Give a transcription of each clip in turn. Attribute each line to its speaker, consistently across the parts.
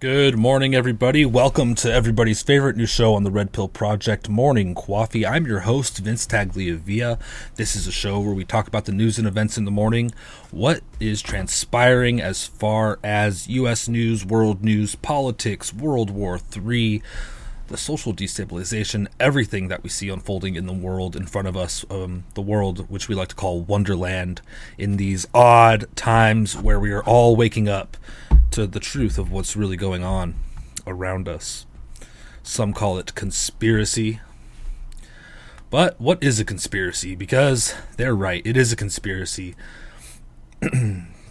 Speaker 1: Good morning, everybody. Welcome to everybody's favorite new show on the Red Pill Project, Morning Coffee. I'm your host, Vince Tagliavia. This is a show where we talk about the news and events in the morning, what is transpiring as far as U.S. news, world news, politics, World War III, the social destabilization, everything that we see unfolding in the world in front of us, um, the world which we like to call Wonderland, in these odd times where we are all waking up to the truth of what's really going on around us. Some call it conspiracy. But what is a conspiracy? Because they're right, it is a conspiracy.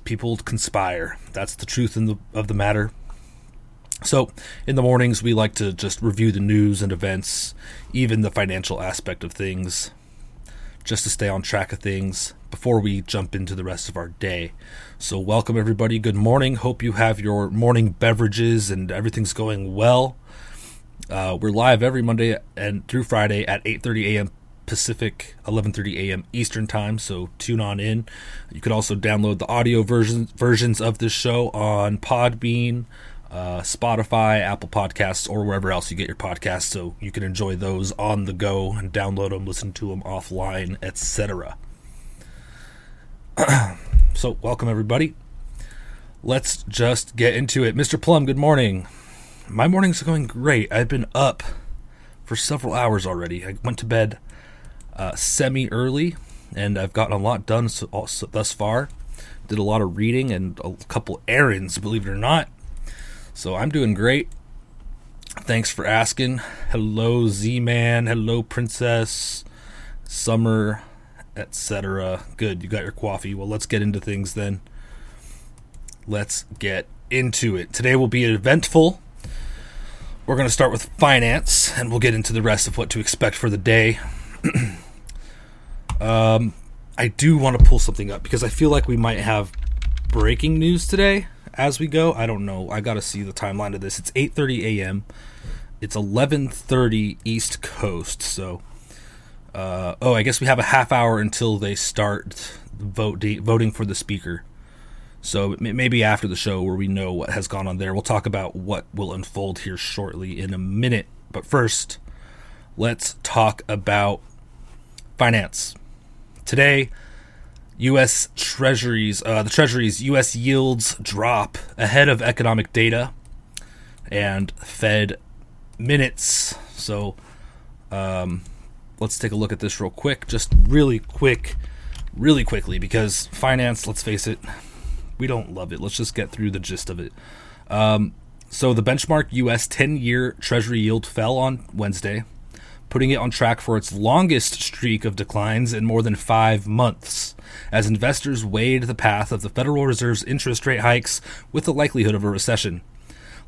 Speaker 1: People conspire. That's the truth the, of the matter. So, in the mornings, we like to just review the news and events, even the financial aspect of things, just to stay on track of things before we jump into the rest of our day. So, welcome everybody. Good morning. Hope you have your morning beverages and everything's going well. Uh, we're live every Monday and through Friday at 8:30 a.m. Pacific, 11:30 a.m. Eastern Time. So tune on in. You can also download the audio versions versions of this show on Podbean, uh, Spotify, Apple Podcasts, or wherever else you get your podcasts. So you can enjoy those on the go and download them, listen to them offline, etc. so, welcome everybody. Let's just get into it. Mr. Plum, good morning. My morning's going great. I've been up for several hours already. I went to bed uh, semi early, and I've gotten a lot done so, also, thus far. Did a lot of reading and a couple errands, believe it or not. So I'm doing great. Thanks for asking. Hello, Z Man. Hello, Princess. Summer etc. Good, you got your coffee. Well, let's get into things then. Let's get into it. Today will be eventful. We're going to start with finance, and we'll get into the rest of what to expect for the day. um, I do want to pull something up because I feel like we might have breaking news today as we go. I don't know. I got to see the timeline of this. It's 8:30 a.m. It's 11:30 East Coast, so uh, oh, I guess we have a half hour until they start vote voting for the speaker. So maybe after the show, where we know what has gone on there, we'll talk about what will unfold here shortly in a minute. But first, let's talk about finance. Today, U.S. Treasuries, uh, the Treasury's U.S. yields drop ahead of economic data and Fed minutes. So, um, let's take a look at this real quick, just really quick, really quickly, because finance, let's face it, we don't love it. Let's just get through the gist of it. Um, so the benchmark US 10 year Treasury yield fell on Wednesday, putting it on track for its longest streak of declines in more than five months, as investors weighed the path of the Federal Reserve's interest rate hikes with the likelihood of a recession.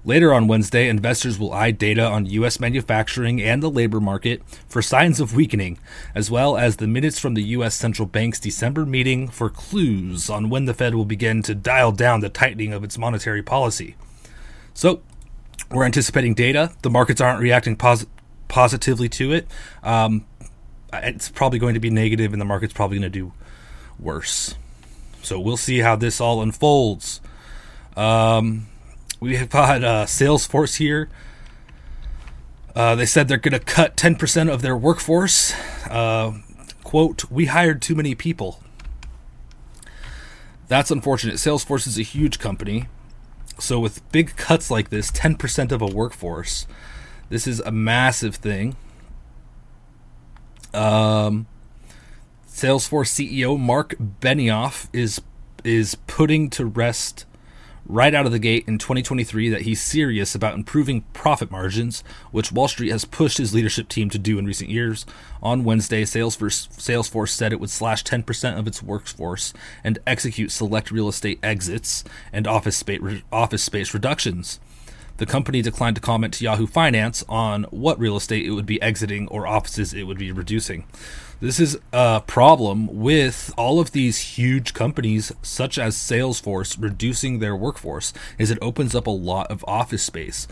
Speaker 1: Later on Wednesday, investors will eye data on U.S. manufacturing and the labor market for signs of weakening, as well as the minutes from the U.S. Central Bank's December meeting for clues on when the Fed will begin to dial down the tightening of its monetary policy. So, we're anticipating data. The markets aren't reacting pos- positively to it. Um, it's probably going to be negative, and the market's probably going to do worse. So, we'll see how this all unfolds. Um, we have got uh, Salesforce here. Uh, they said they're going to cut 10% of their workforce. Uh, quote, we hired too many people. That's unfortunate. Salesforce is a huge company. So, with big cuts like this, 10% of a workforce, this is a massive thing. Um, Salesforce CEO Marc Benioff is is putting to rest right out of the gate in 2023 that he's serious about improving profit margins, which Wall Street has pushed his leadership team to do in recent years. On Wednesday, Salesforce, Salesforce said it would slash 10% of its workforce and execute select real estate exits and office space, office space reductions. The company declined to comment to Yahoo Finance on what real estate it would be exiting or offices it would be reducing. This is a problem with all of these huge companies such as Salesforce reducing their workforce is it opens up a lot of office space.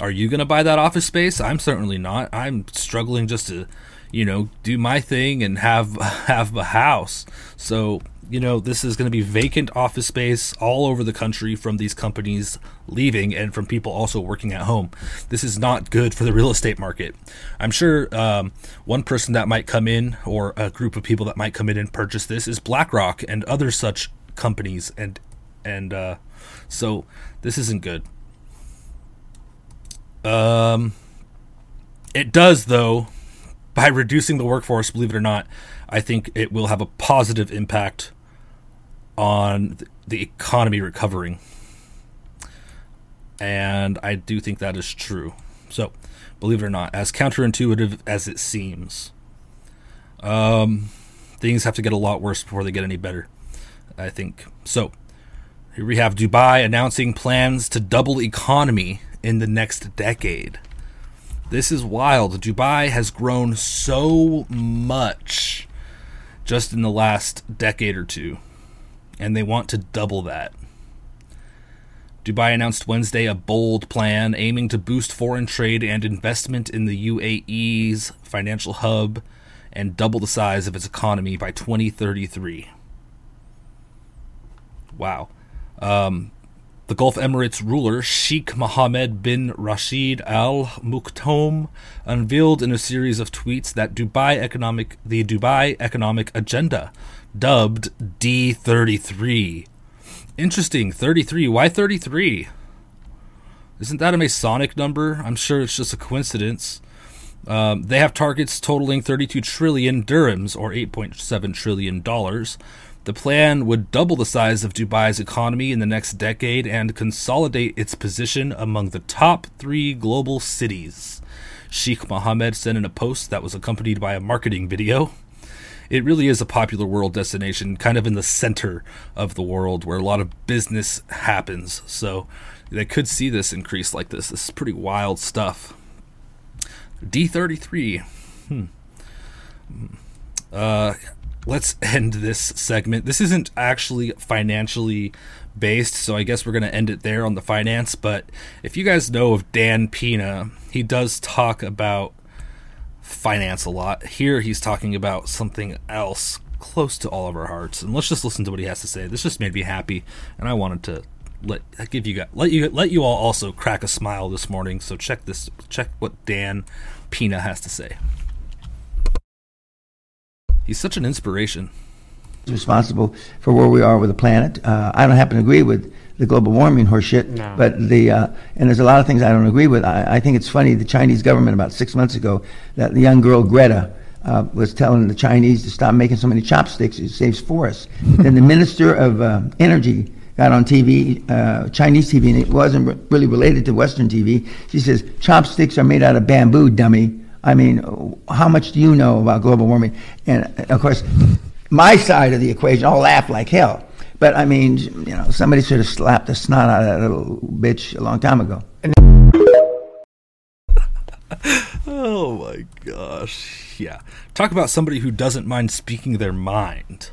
Speaker 1: Are you going to buy that office space? I'm certainly not. I'm struggling just to, you know, do my thing and have have a house. So, you know, this is going to be vacant office space all over the country from these companies leaving and from people also working at home. This is not good for the real estate market. I'm sure um, one person that might come in or a group of people that might come in and purchase this is BlackRock and other such companies and and uh, so this isn't good. Um, it does though. By reducing the workforce, believe it or not, I think it will have a positive impact on the economy recovering. And I do think that is true. So, believe it or not, as counterintuitive as it seems, um, things have to get a lot worse before they get any better. I think. So, here we have Dubai announcing plans to double economy in the next decade. This is wild. Dubai has grown so much just in the last decade or two, and they want to double that. Dubai announced Wednesday a bold plan aiming to boost foreign trade and investment in the UAE's financial hub and double the size of its economy by 2033. Wow. Um, the Gulf Emirates ruler Sheikh Mohammed bin Rashid Al Maktoum unveiled in a series of tweets that Dubai economic the Dubai economic agenda, dubbed D33. Interesting, 33. Why 33? Isn't that a Masonic number? I'm sure it's just a coincidence. Um, they have targets totaling 32 trillion dirhams, or 8.7 trillion dollars, the plan would double the size of Dubai's economy in the next decade and consolidate its position among the top three global cities. Sheikh Mohammed said in a post that was accompanied by a marketing video. It really is a popular world destination, kind of in the center of the world where a lot of business happens. So they could see this increase like this. This is pretty wild stuff. D33. Hmm. Uh, let's end this segment. This isn't actually financially based, so I guess we're going to end it there on the finance. But if you guys know of Dan Pena, he does talk about finance a lot. Here he's talking about something else close to all of our hearts. And let's just listen to what he has to say. This just made me happy, and I wanted to let give you guys let you let you all also crack a smile this morning. So check this check what Dan Pena has to say. He's such an inspiration.
Speaker 2: He's responsible for where we are with the planet. Uh, I don't happen to agree with the global warming horseshit, no. but the uh, and there's a lot of things I don't agree with. I, I, think it's funny the Chinese government about six months ago that the young girl Greta uh, was telling the Chinese to stop making so many chopsticks. It saves forests. then the minister of uh, energy got on TV, uh, Chinese TV, and it wasn't really related to Western TV. She says chopsticks are made out of bamboo, dummy. I mean, how much do you know about global warming? And of course, my side of the equation all laugh like hell. But I mean, you know, somebody should have slapped the snot out of that little bitch a long time ago.
Speaker 1: oh my gosh. Yeah. Talk about somebody who doesn't mind speaking their mind.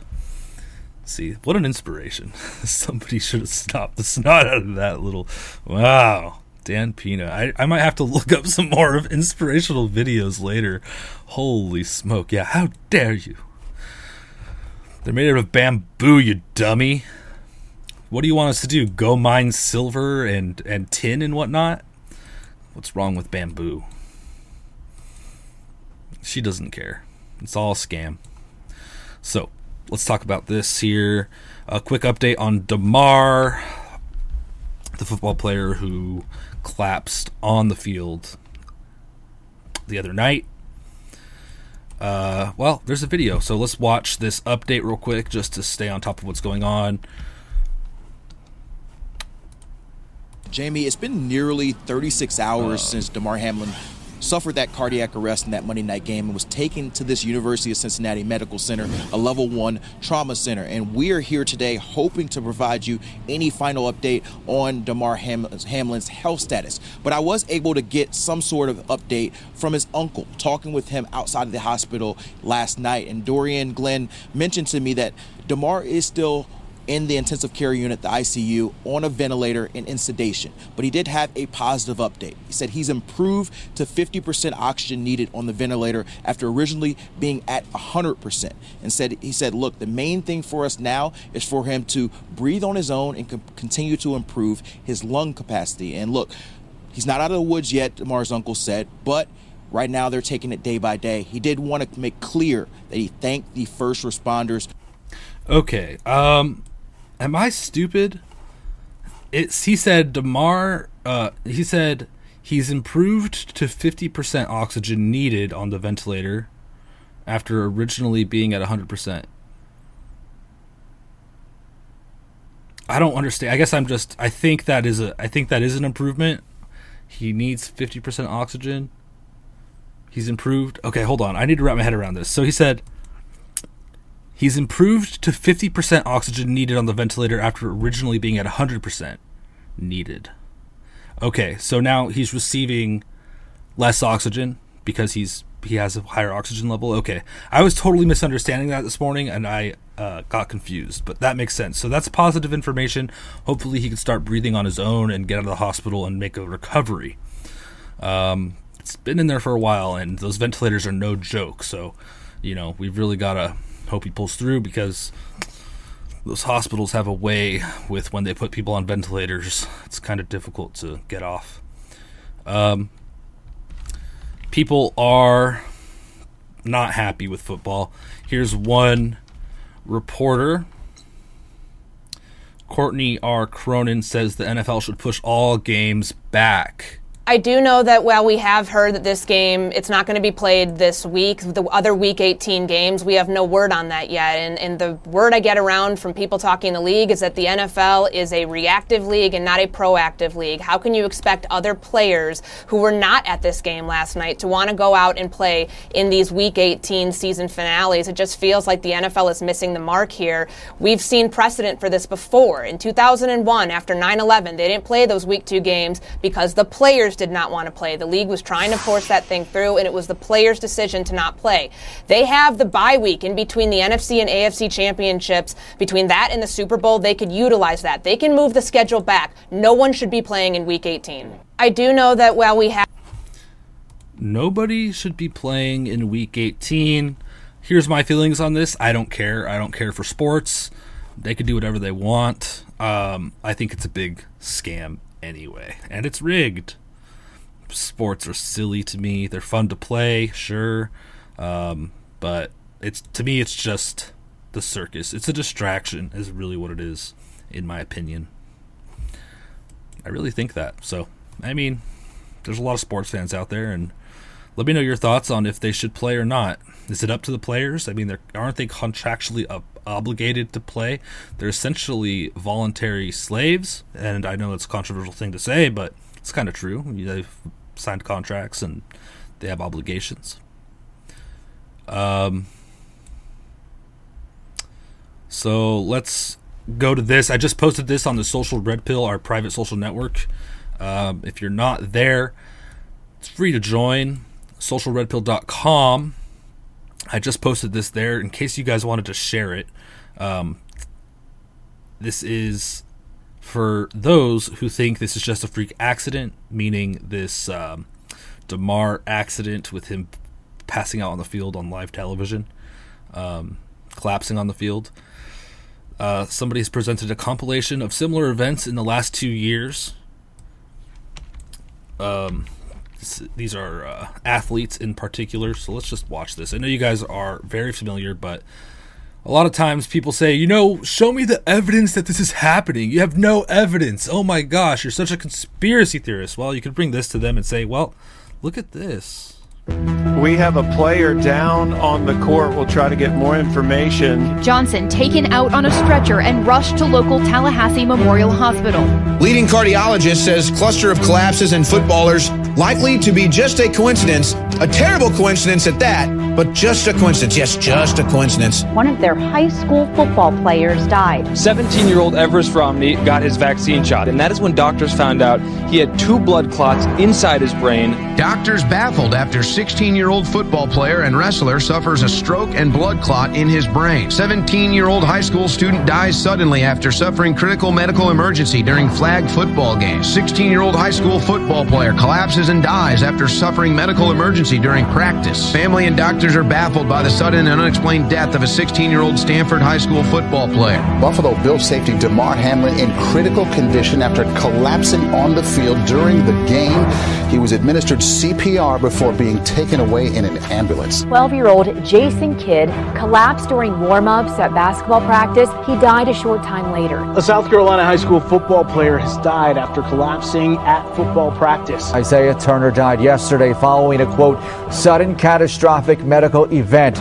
Speaker 1: See, what an inspiration. somebody should have stopped the snot out of that little. Wow. Dan Pena. I, I might have to look up some more of inspirational videos later. Holy smoke. Yeah, how dare you? They're made out of bamboo, you dummy. What do you want us to do? Go mine silver and, and tin and whatnot? What's wrong with bamboo? She doesn't care. It's all a scam. So, let's talk about this here. A quick update on Damar, the football player who collapsed on the field the other night. Uh, well, there's a video, so let's watch this update real quick just to stay on top of what's going on.
Speaker 3: Jamie, it's been nearly 36 hours uh, since Damar Hamlin suffered that cardiac arrest in that Monday night game and was taken to this University of Cincinnati Medical Center, a level one trauma center. And we are here today hoping to provide you any final update on Damar Hamlin's health status. But I was able to get some sort of update from his uncle, talking with him outside of the hospital last night. And Dorian Glenn mentioned to me that Damar is still in the intensive care unit, the ICU, on a ventilator and in sedation. But he did have a positive update. He said he's improved to 50% oxygen needed on the ventilator after originally being at 100%. And said he said, "Look, the main thing for us now is for him to breathe on his own and continue to improve his lung capacity." And look, he's not out of the woods yet, Damar's uncle said, but Right now, they're taking it day by day. He did want to make clear that he thanked the first responders.
Speaker 1: Okay. Um, am I stupid? It's he said Damar. Uh, he said he's improved to fifty percent oxygen needed on the ventilator after originally being at hundred percent. I don't understand. I guess I'm just. I think that is a. I think that is an improvement. He needs fifty percent oxygen. He's improved. Okay, hold on. I need to wrap my head around this. So he said he's improved to 50% oxygen needed on the ventilator after originally being at 100% needed. Okay, so now he's receiving less oxygen because he's he has a higher oxygen level. Okay, I was totally misunderstanding that this morning, and I uh, got confused. But that makes sense. So that's positive information. Hopefully, he can start breathing on his own and get out of the hospital and make a recovery. Um, it's been in there for a while, and those ventilators are no joke. So, you know, we've really got to hope he pulls through because those hospitals have a way with when they put people on ventilators. It's kind of difficult to get off. Um, people are not happy with football. Here's one reporter. Courtney R. Cronin says the NFL should push all games back.
Speaker 4: I do know that while we have heard that this game, it's not going to be played this week, the other week 18 games, we have no word on that yet. And, and the word I get around from people talking the league is that the NFL is a reactive league and not a proactive league. How can you expect other players who were not at this game last night to want to go out and play in these week 18 season finales? It just feels like the NFL is missing the mark here. We've seen precedent for this before. In 2001, after 9 11, they didn't play those week two games because the players did not want to play. The league was trying to force that thing through, and it was the players' decision to not play. They have the bye week in between the NFC and AFC championships. Between that and the Super Bowl, they could utilize that. They can move the schedule back. No one should be playing in Week 18. I do know that while we have.
Speaker 1: Nobody should be playing in Week 18. Here's my feelings on this. I don't care. I don't care for sports. They can do whatever they want. Um, I think it's a big scam anyway, and it's rigged sports are silly to me. They're fun to play, sure, um, but it's to me it's just the circus. It's a distraction, is really what it is, in my opinion. I really think that. So, I mean, there's a lot of sports fans out there, and let me know your thoughts on if they should play or not. Is it up to the players? I mean, aren't they contractually up, obligated to play? They're essentially voluntary slaves, and I know it's a controversial thing to say, but it's kind of true. They've signed contracts and they have obligations. Um, so let's go to this. I just posted this on the Social Red Pill, our private social network. Um, if you're not there, it's free to join. SocialRedPill.com. I just posted this there in case you guys wanted to share it. Um, this is for those who think this is just a freak accident, meaning this um, Damar accident with him passing out on the field on live television, um, collapsing on the field. Uh, somebody has presented a compilation of similar events in the last two years. Um, these are uh, athletes in particular, so let's just watch this. I know you guys are very familiar, but a lot of times people say, you know, show me the evidence that this is happening. You have no evidence. Oh my gosh, you're such a conspiracy theorist. Well, you could bring this to them and say, well, look at this.
Speaker 5: We have a player down on the court. We'll try to get more information.
Speaker 6: Johnson taken out on a stretcher and rushed to local Tallahassee Memorial Hospital.
Speaker 7: Leading cardiologist says cluster of collapses in footballers likely to be just a coincidence, a terrible coincidence at that but just a coincidence. Yes, just a coincidence.
Speaker 8: One of their high school football players died.
Speaker 9: 17 year old Everest Romney got his vaccine shot, and that is when doctors found out he had two blood clots inside his brain.
Speaker 7: Doctors baffled after 16 year old football player and wrestler suffers a stroke and blood clot in his brain. 17 year old high school student dies suddenly after suffering critical medical emergency during flag football game. 16 year old high school football player collapses and dies after suffering medical emergency during practice. Family and doctors are baffled by the sudden and unexplained death of a 16 year old Stanford High School football player.
Speaker 10: Buffalo Bills safety Damar Hamlin in critical condition after collapsing on the field during the game. He was administered CPR before being taken away in an ambulance.
Speaker 8: 12 year old Jason Kidd collapsed during warm ups at basketball practice. He died a short time later.
Speaker 11: A South Carolina high school football player has died after collapsing at football practice.
Speaker 12: Isaiah Turner died yesterday following a quote, sudden catastrophic medical event.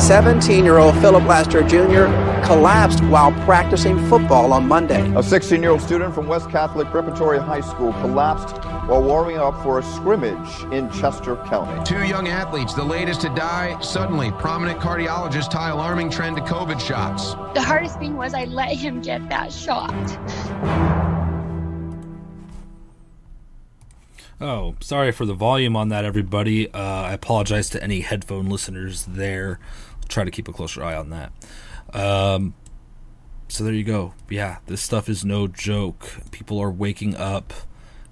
Speaker 13: 17 year old Philip Laster Jr. collapsed while practicing football on Monday.
Speaker 14: A 16 year old student from West Catholic Preparatory High School collapsed while warming up for a scrimmage in Chester County.
Speaker 7: Two young athletes, the latest to die suddenly. Prominent cardiologists tie alarming trend to COVID shots.
Speaker 15: The hardest thing was I let him get that shot.
Speaker 1: Oh, sorry for the volume on that, everybody. Uh, I apologize to any headphone listeners there. I'll try to keep a closer eye on that. Um, so there you go. Yeah, this stuff is no joke. People are waking up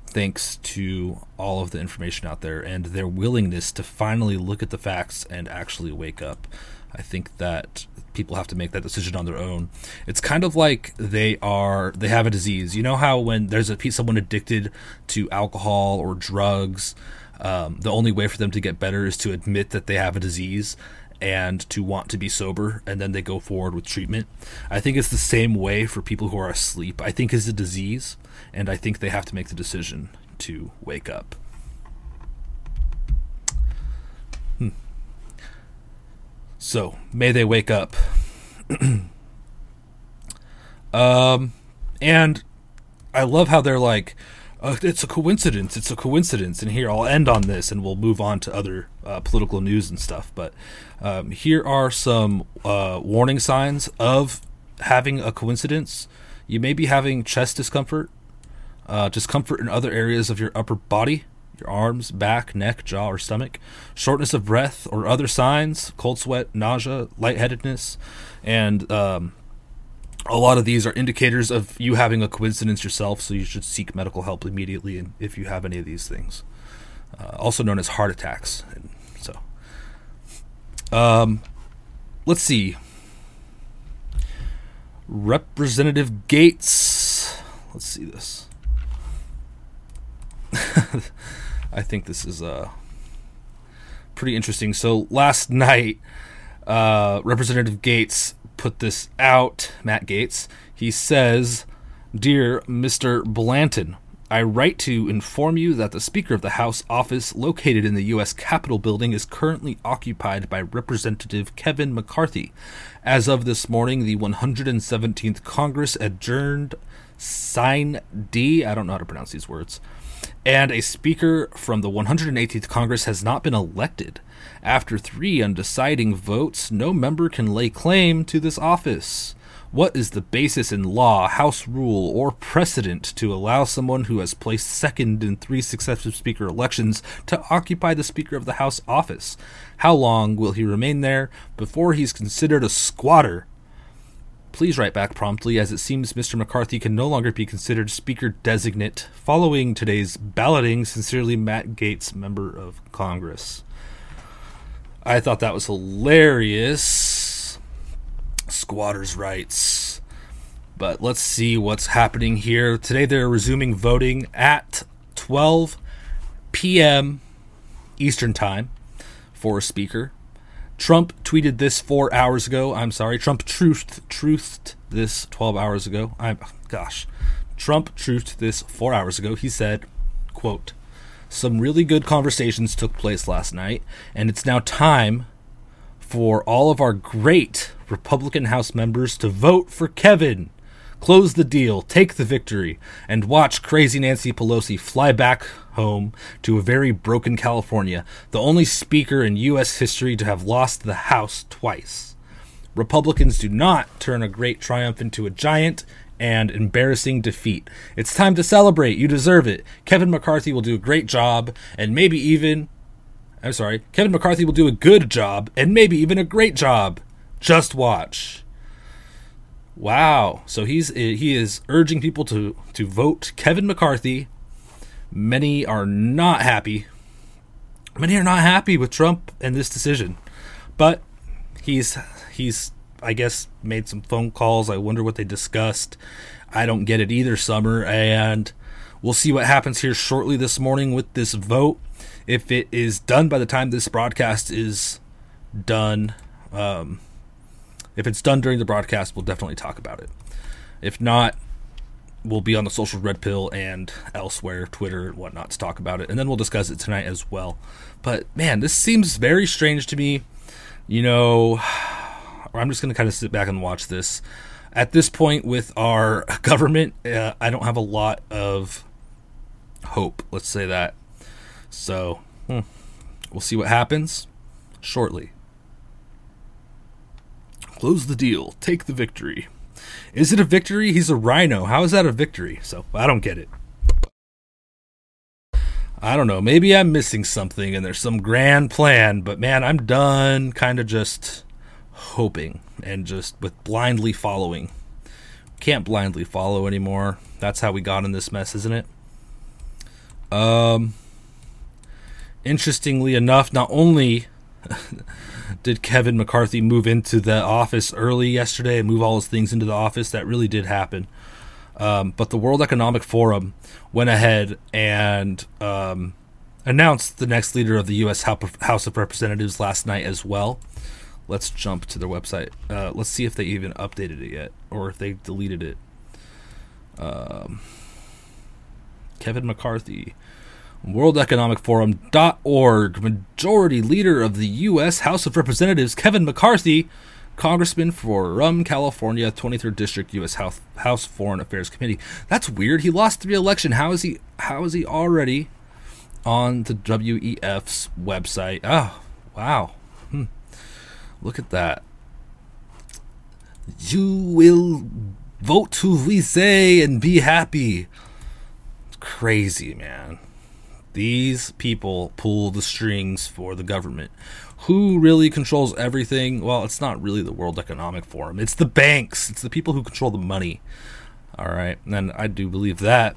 Speaker 1: thanks to all of the information out there and their willingness to finally look at the facts and actually wake up. I think that people have to make that decision on their own. It's kind of like they are they have a disease. You know how when there's a someone addicted to alcohol or drugs, um, the only way for them to get better is to admit that they have a disease and to want to be sober and then they go forward with treatment. I think it's the same way for people who are asleep. I think it's a disease and I think they have to make the decision to wake up. So, may they wake up. um, and I love how they're like, uh, it's a coincidence. It's a coincidence. And here, I'll end on this and we'll move on to other uh, political news and stuff. But um, here are some uh, warning signs of having a coincidence. You may be having chest discomfort, uh, discomfort in other areas of your upper body, your arms, back, neck, jaw, or stomach, shortness of breath or other signs, cold sweat, nausea, lightheadedness, and um, a lot of these are indicators of you having a coincidence yourself, so you should seek medical help immediately if you have any of these things. Uh, also known as heart attacks. And so, um, let's see. Representative Gaetz. Let's see this. I think this is uh, pretty interesting. So last night, uh, Representative Gaetz put this out. Matt Gaetz. He says, "Dear Mr. Blanton." I write to inform you that the Speaker of the House office located in the U.S. Capitol building is currently occupied by Representative Kevin McCarthy. As of this morning, the 117th Congress adjourned sine die, I don't know how to pronounce these words and a speaker from the 118th Congress has not been elected. After three undeciding votes, no member can lay claim to this office. What is the basis in law, House rule, or precedent to allow someone who has placed second in three successive Speaker elections to occupy the Speaker of the House office? How long will he remain there before he's considered a squatter? Please write back promptly, as it seems Mr. McCarthy can no longer be considered Speaker designate following today's balloting. Sincerely, Matt Gaetz, Member of Congress. I thought that was hilarious. Squatters' rights. But let's see what's happening here. Today they're resuming voting at 12 p.m. Eastern Time for a speaker. Trump tweeted this four hours ago. I'm sorry. Trump truthed, truthed this 12 hours ago. I'm, gosh. Trump truthed this four hours ago. He said, quote, some really good conversations took place last night, and it's now time for all of our great Republican House members to vote for Kevin. Close the deal, take the victory, and watch crazy Nancy Pelosi fly back home to a very broken California, the only speaker in U.S. history to have lost the House twice. Republicans do not turn a great triumph into a giant and embarrassing defeat. It's time to celebrate. You deserve it. Kevin McCarthy will do a great job, and maybe even. I'm sorry. Kevin McCarthy will do a good job, and maybe even a great job. Just watch. Wow. So he's he is urging people to to vote Kevin McCarthy. Many are not happy. Many are not happy with Trump and this decision. But he's he's I guess made some phone calls. I wonder what they discussed. I don't get it either, Summer, and we'll see what happens here shortly this morning with this vote. If it is done by the time this broadcast is done, um, if it's done during the broadcast, we'll definitely talk about it. If not, we'll be on the social red pill and elsewhere, Twitter and whatnot, to talk about it, and then we'll discuss it tonight as well. But man, this seems very strange to me. You know, I'm just going to kind of sit back and watch this. At this point, with our government, uh, I don't have a lot of hope. Let's say that. So, hmm, we'll see what happens shortly. Close the deal. Take the victory. Is it a victory? He's a rhino. How is that a victory? So, I don't get it. I don't know. Maybe I'm missing something and there's some grand plan, but man, I'm done kind of just hoping and just with blindly following. Can't blindly follow anymore. That's how we got in this mess, isn't it? Um interestingly enough, not only did Kevin McCarthy move into the office early yesterday and move all his things into the office, that really did happen. Um, but the World Economic Forum went ahead and um, announced the next leader of the U.S. House of Representatives last night as well. Let's jump to their website. Uh, let's see if they even updated it yet or if they deleted it. Um, Kevin McCarthy, World Economic Forum.org, majority leader of the U.S. House of Representatives, Kevin McCarthy, congressman for Rum, California, 23rd District, U.S. House, House Foreign Affairs Committee. That's weird. He lost the re-election. How is he? How is he already on the WEF's website? Oh, wow. Hmm. Look at that. You will vote who we say and be happy. It's crazy, man. These people pull the strings for the government. Who really controls everything? Well, it's not really the World Economic Forum. It's the banks. It's the people who control the money. All right. And I do believe that.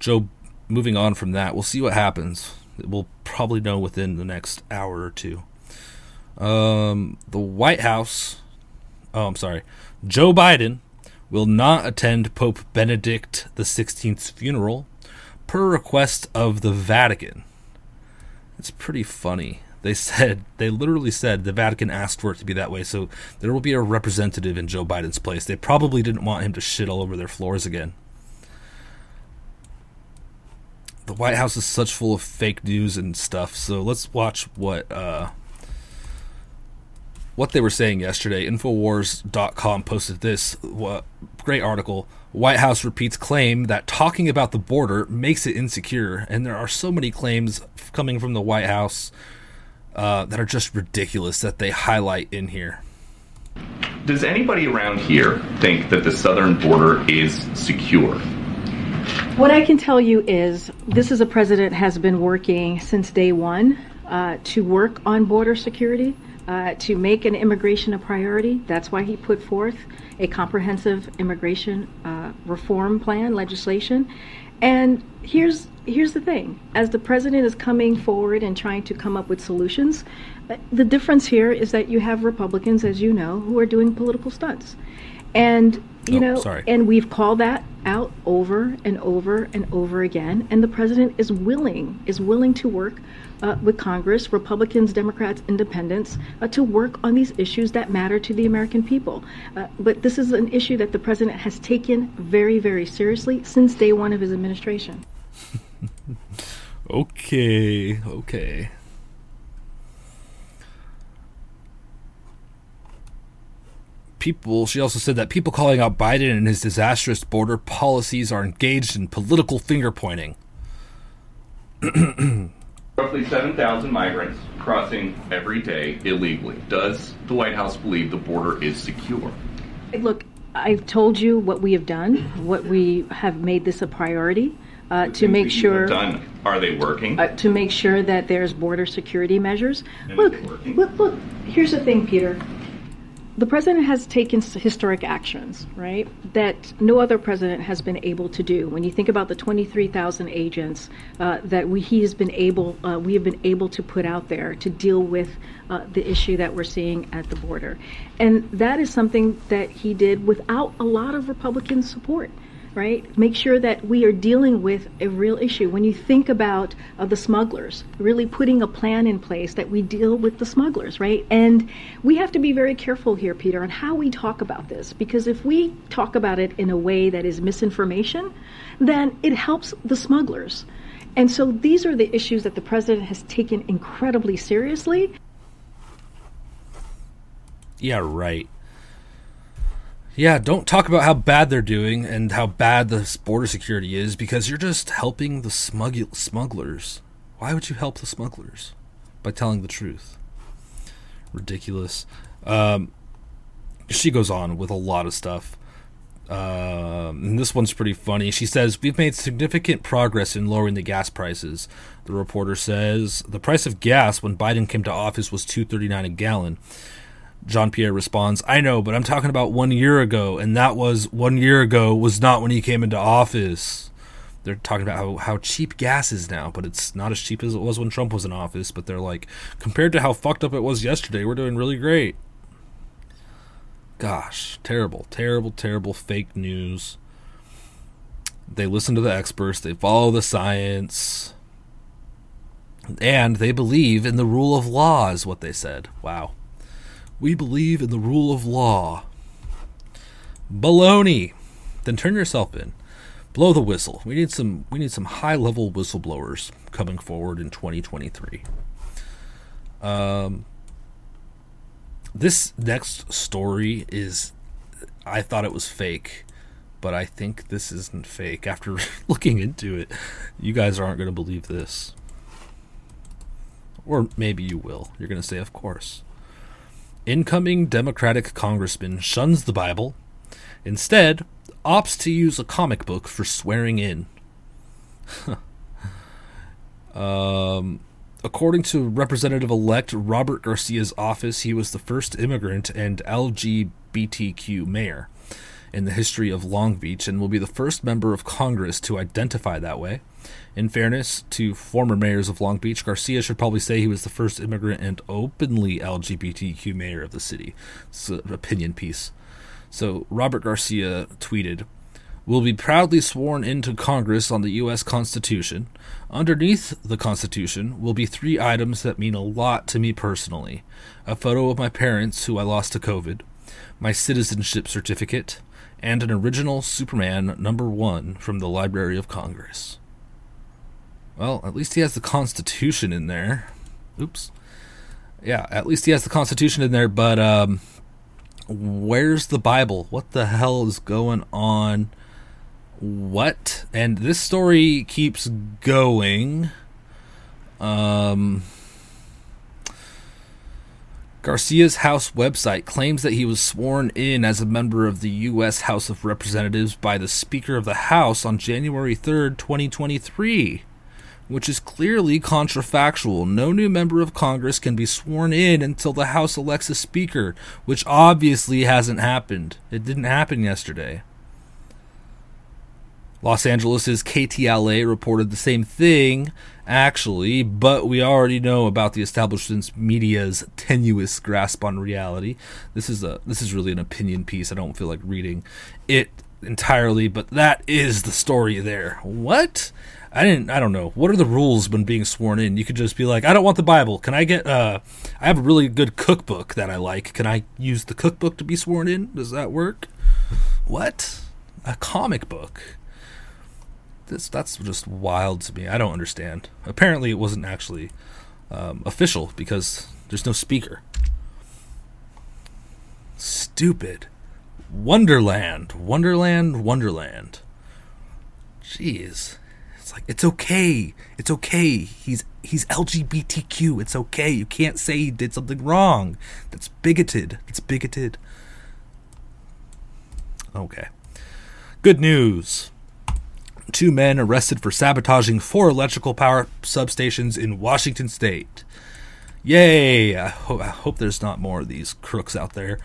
Speaker 1: Joe, moving on from that, we'll see what happens. We'll probably know within the next hour or two. Um, the White House, oh, I'm sorry, Joe Biden will not attend Pope Benedict XVI's funeral per request of the Vatican. It's pretty funny. They said, they literally said the Vatican asked for it to be that way, so there will be a representative in Joe Biden's place. They probably didn't want him to shit all over their floors again. The White House is such full of fake news and stuff, so let's watch what uh, what they were saying yesterday. Infowars.com posted this what, great article. White House repeats claim that talking about the border makes it insecure, and there are so many claims coming from the White House uh, that are just ridiculous that they highlight in here.
Speaker 16: Does anybody around here think that the southern border is secure?
Speaker 17: What I can tell you is this is a president has been working since day one uh, to work on border security uh, to make an immigration a priority. That's why he put forth a comprehensive immigration uh, reform plan legislation. And here's here's the thing: as the president is coming forward and trying to come up with solutions, uh, the difference here is that you have Republicans, as you know, who are doing political stunts. And you oh, know, sorry. and we've called that out over and over and over again. And the president is willing is willing to work uh, with Congress, Republicans, Democrats, Independents, uh, to work on these issues that matter to the American people. Uh, but this is an issue that the president has taken very, very seriously since day one of his administration.
Speaker 1: okay, okay. people, she also said that people calling out Biden and his disastrous border policies are engaged in political finger pointing.
Speaker 16: Roughly 7,000 migrants crossing every day illegally. Does the White House believe the border is secure?
Speaker 17: Look, I've told you what we have done, what we have made this a priority. Uh, to make sure
Speaker 16: done. Are they working?
Speaker 17: Uh, to make sure that there's border security measures. Look, look, look. Here's the thing, Peter the president has taken historic actions, right, that no other president has been able to do. When you think about the 23,000 agents uh, that we, he has been able, uh, we have been able to put out there to deal with uh, the issue that we're seeing at the border, and that is something that he did without a lot of Republican support right? Make sure that we are dealing with a real issue. When you think about uh, the smugglers, really putting a plan in place that we deal with the smugglers, right? And we have to be very careful here, Peter, on how we talk about this, because if we talk about it in a way that is misinformation, then it helps the smugglers. And so these are the issues that the president has taken incredibly seriously.
Speaker 1: Yeah, right. Yeah, don't talk about how bad they're doing and how bad the border security is because you're just helping the smugg- smugglers. Why would you help the smugglers? By telling the truth. Ridiculous. Um, she goes on with a lot of stuff. Um, and this one's pretty funny. She says, We've made significant progress in lowering the gas prices. The reporter says, The price of gas when Biden came to office was two thirty nine a gallon. Jean Pierre responds, I know, but I'm talking about one year ago, and that was one year ago was not when he came into office. They're talking about how, how cheap gas is now, but it's not as cheap as it was when Trump was in office. But they're like, compared to how fucked up it was yesterday, we're doing really great. Gosh, terrible, terrible, terrible fake news. They listen to the experts, they follow the science, and they believe in the rule of law, is what they said. Wow. We believe in the rule of law. Baloney. Then turn yourself in. Blow the whistle. We need some we need some high level whistleblowers coming forward in 2023. Um this next story is I thought it was fake, but I think this isn't fake. After looking into it, you guys aren't going to believe this. Or maybe you will. You're going to say, of course. Incoming Democratic congressman shuns the Bible, instead, opts to use a comic book for swearing in. um, according to Representative elect Robert Garcia's office, he was the first immigrant and LGBTQ mayor in the history of Long Beach and will be the first member of Congress to identify that way. In fairness to former mayors of Long Beach, Garcia should probably say he was the first immigrant and openly LGBTQ mayor of the city. It's an opinion piece. So Robert Garcia tweeted, will be proudly sworn into Congress on the U.S. Constitution. Underneath the Constitution will be three items that mean a lot to me personally a photo of my parents, who I lost to COVID, my citizenship certificate, and an original Superman number one from the Library of Congress. Well, at least he has the Constitution in there. Oops. Yeah, at least he has the Constitution in there, but um, where's the Bible? What the hell is going on? What? And this story keeps going. Um, Garcia's House website claims that he was sworn in as a member of the U.S. House of Representatives by the Speaker of the House on January 3rd, 2023 which is clearly contrafactual. No new member of Congress can be sworn in until the House elects a speaker, which obviously hasn't happened. It didn't happen yesterday. Los Angeles' KTLA reported the same thing, actually, but we already know about the establishment's media's tenuous grasp on reality. This is a this is really an opinion piece. I don't feel like reading it entirely, but that is the story there. What? I didn't. I don't know. What are the rules when being sworn in? You could just be like, I don't want the Bible. Can I get? Uh, I have a really good cookbook that I like. Can I use the cookbook to be sworn in? Does that work? What? A comic book? This that's just wild to me. I don't understand. Apparently, it wasn't actually um, official because there's no speaker. Stupid. Wonderland, Wonderland, Wonderland. Jeez. It's like it's okay. It's okay. He's he's LGBTQ. It's okay. You can't say he did something wrong. That's bigoted. It's bigoted. Okay. Good news. Two men arrested for sabotaging four electrical power substations in Washington state. Yay! I, ho- I hope there's not more of these crooks out there.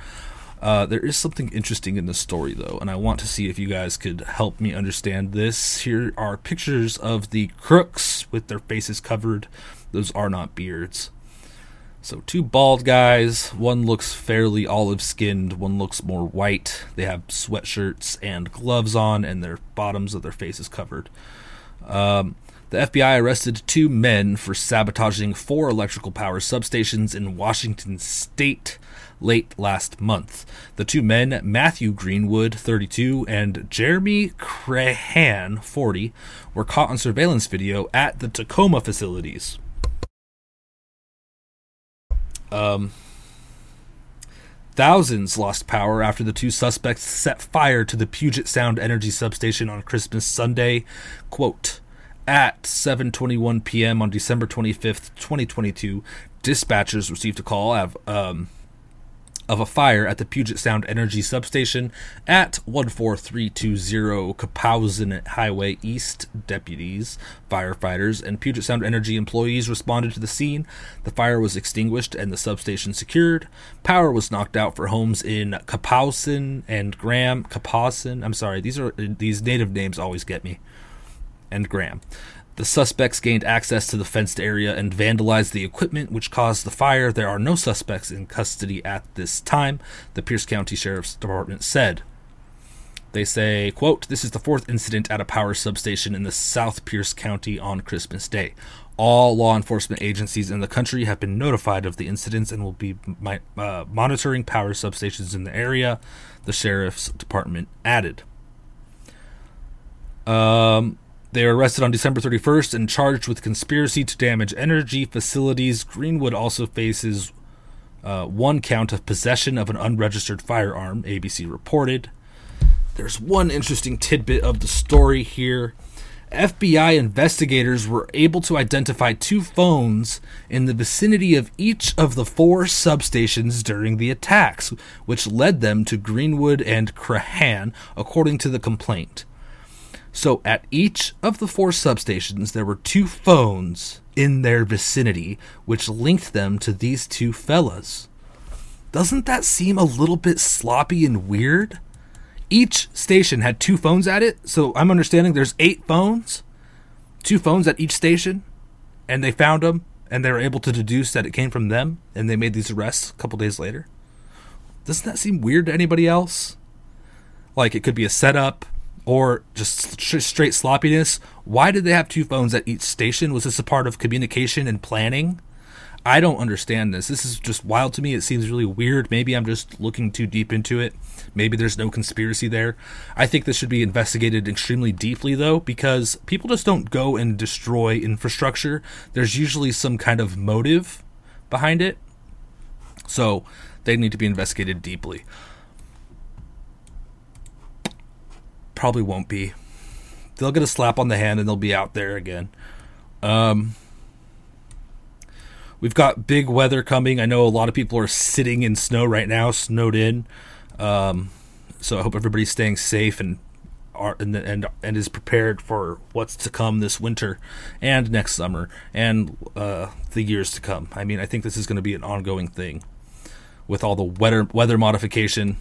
Speaker 1: Uh, there is something interesting in the story, though, and I want to see if you guys could help me understand this. Here are pictures of the crooks with their faces covered. Those are not beards. So, two bald guys. One looks fairly olive skinned, one looks more white. They have sweatshirts and gloves on, and their bottoms of their faces covered. Um, the FBI arrested two men for sabotaging four electrical power substations in Washington state late last month. The two men, Matthew Greenwood, 32, and Jeremy Crahan, 40, were caught on surveillance video at the Tacoma facilities. Um, thousands lost power after the two suspects set fire to the Puget Sound Energy substation on Christmas Sunday. Quote, at 7:21 p.m. on December 25th, 2022, dispatchers received a call of um, of a fire at the Puget Sound Energy Substation at 14320 Kapowsin Highway East. Deputies, firefighters, and Puget Sound Energy employees responded to the scene. The fire was extinguished and the substation secured. Power was knocked out for homes in Kapowsin and Graham. Kapowsin. I'm sorry, these are these native names always get me. And Graham. The suspects gained access to the fenced area and vandalized the equipment, which caused the fire. There are no suspects in custody at this time, the Pierce County Sheriff's Department said. They say, quote, This is the fourth incident at a power substation in the South Pierce County on Christmas Day. All law enforcement agencies in the country have been notified of the incidents and will be uh, monitoring power substations in the area, the Sheriff's Department added. Um, they were arrested on December 31st and charged with conspiracy to damage energy facilities. Greenwood also faces uh, one count of possession of an unregistered firearm, ABC reported. There's one interesting tidbit of the story here. FBI investigators were able to identify two phones in the vicinity of each of the four substations during the attacks, which led them to Greenwood and Crahan, according to the complaint. So at each of the four substations, there were two phones in their vicinity, which linked them to these two fellas. Doesn't that seem a little bit sloppy and weird? Each station had two phones at it, so I'm understanding there's eight phones, two phones at each station, and they found them, and they were able to deduce that it came from them, and they made these arrests a couple days later. Doesn't that seem weird to anybody else? Like it could be a setup, or just straight sloppiness. Why did they have two phones at each station? Was this a part of communication and planning? I don't understand this. This is just wild to me. It seems really weird. Maybe I'm just looking too deep into it. Maybe there's no conspiracy there. I think this should be investigated extremely deeply, though, because people just don't go and destroy infrastructure. There's usually some kind of motive behind it. So they need to be investigated deeply. Probably won't be. They'll get a slap on the hand and they'll be out there again. Um, we've got big weather coming. I know a lot of people are sitting in snow right now, snowed in. Um, so I hope everybody's staying safe and are and, and and is prepared for what's to come this winter and next summer and uh, the years to come. I mean, I think this is going to be an ongoing thing with all the weather weather modification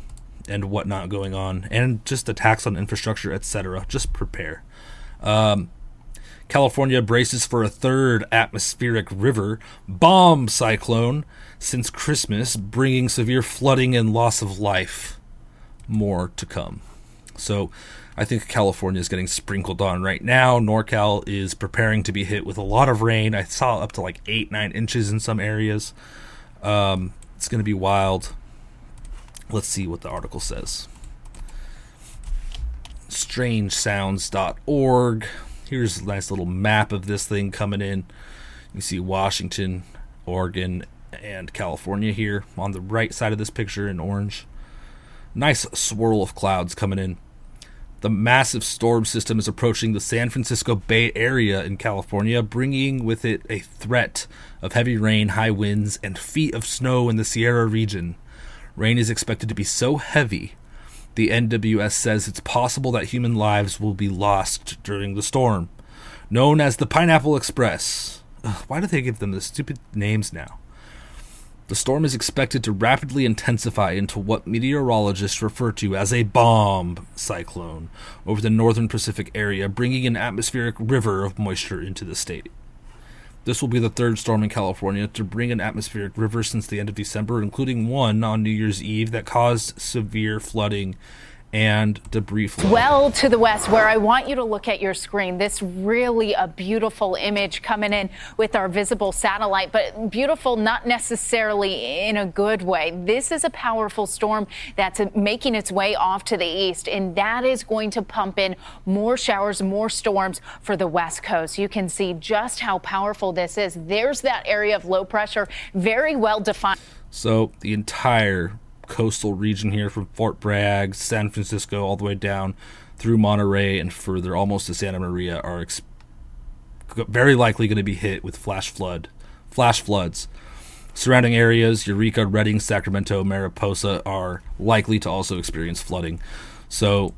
Speaker 1: and whatnot going on, and just attacks on infrastructure, etc. Just prepare. Um, California braces for a third atmospheric river bomb cyclone since Christmas, bringing severe flooding and loss of life. More to come. So, I think California is getting sprinkled on right now. NorCal is preparing to be hit with a lot of rain. I saw up to like eight, nine inches in some areas. Um, it's going to be wild. Let's see what the article says. Strangesounds.org. Here's a nice little map of this thing coming in. You see Washington, Oregon, and California here on the right side of this picture in orange. Nice swirl of clouds coming in. The massive storm system is approaching the San Francisco Bay Area in California, bringing with it a threat of heavy rain, high winds, and feet of snow in the Sierra region. Rain is expected to be so heavy, the NWS says it's possible that human lives will be lost during the storm. Known as the Pineapple Express. Ugh, why do they give them the stupid names now? The storm is expected to rapidly intensify into what meteorologists refer to as a bomb cyclone over the northern Pacific area, bringing an atmospheric river of moisture into the state. This will be the third storm in California to bring an atmospheric river since the end of December, including one on New Year's Eve that caused severe flooding and debris flow.
Speaker 18: Well to the west, where I want you to look at your screen, this really a beautiful image coming in with our visible satellite, but beautiful not necessarily in a good way. This is a powerful storm that's making its way off to the east, and that is going to pump in more showers, more storms for the west coast. You can see just how powerful this is. There's that area of low pressure, very well defined.
Speaker 1: So the entire coastal region here from Fort Bragg, San Francisco, all the way down through Monterey and further, almost to Santa Maria, are ex- very likely going to be hit with flash flood, flash floods. Surrounding areas, Eureka, Redding, Sacramento, Mariposa, are likely to also experience flooding. So,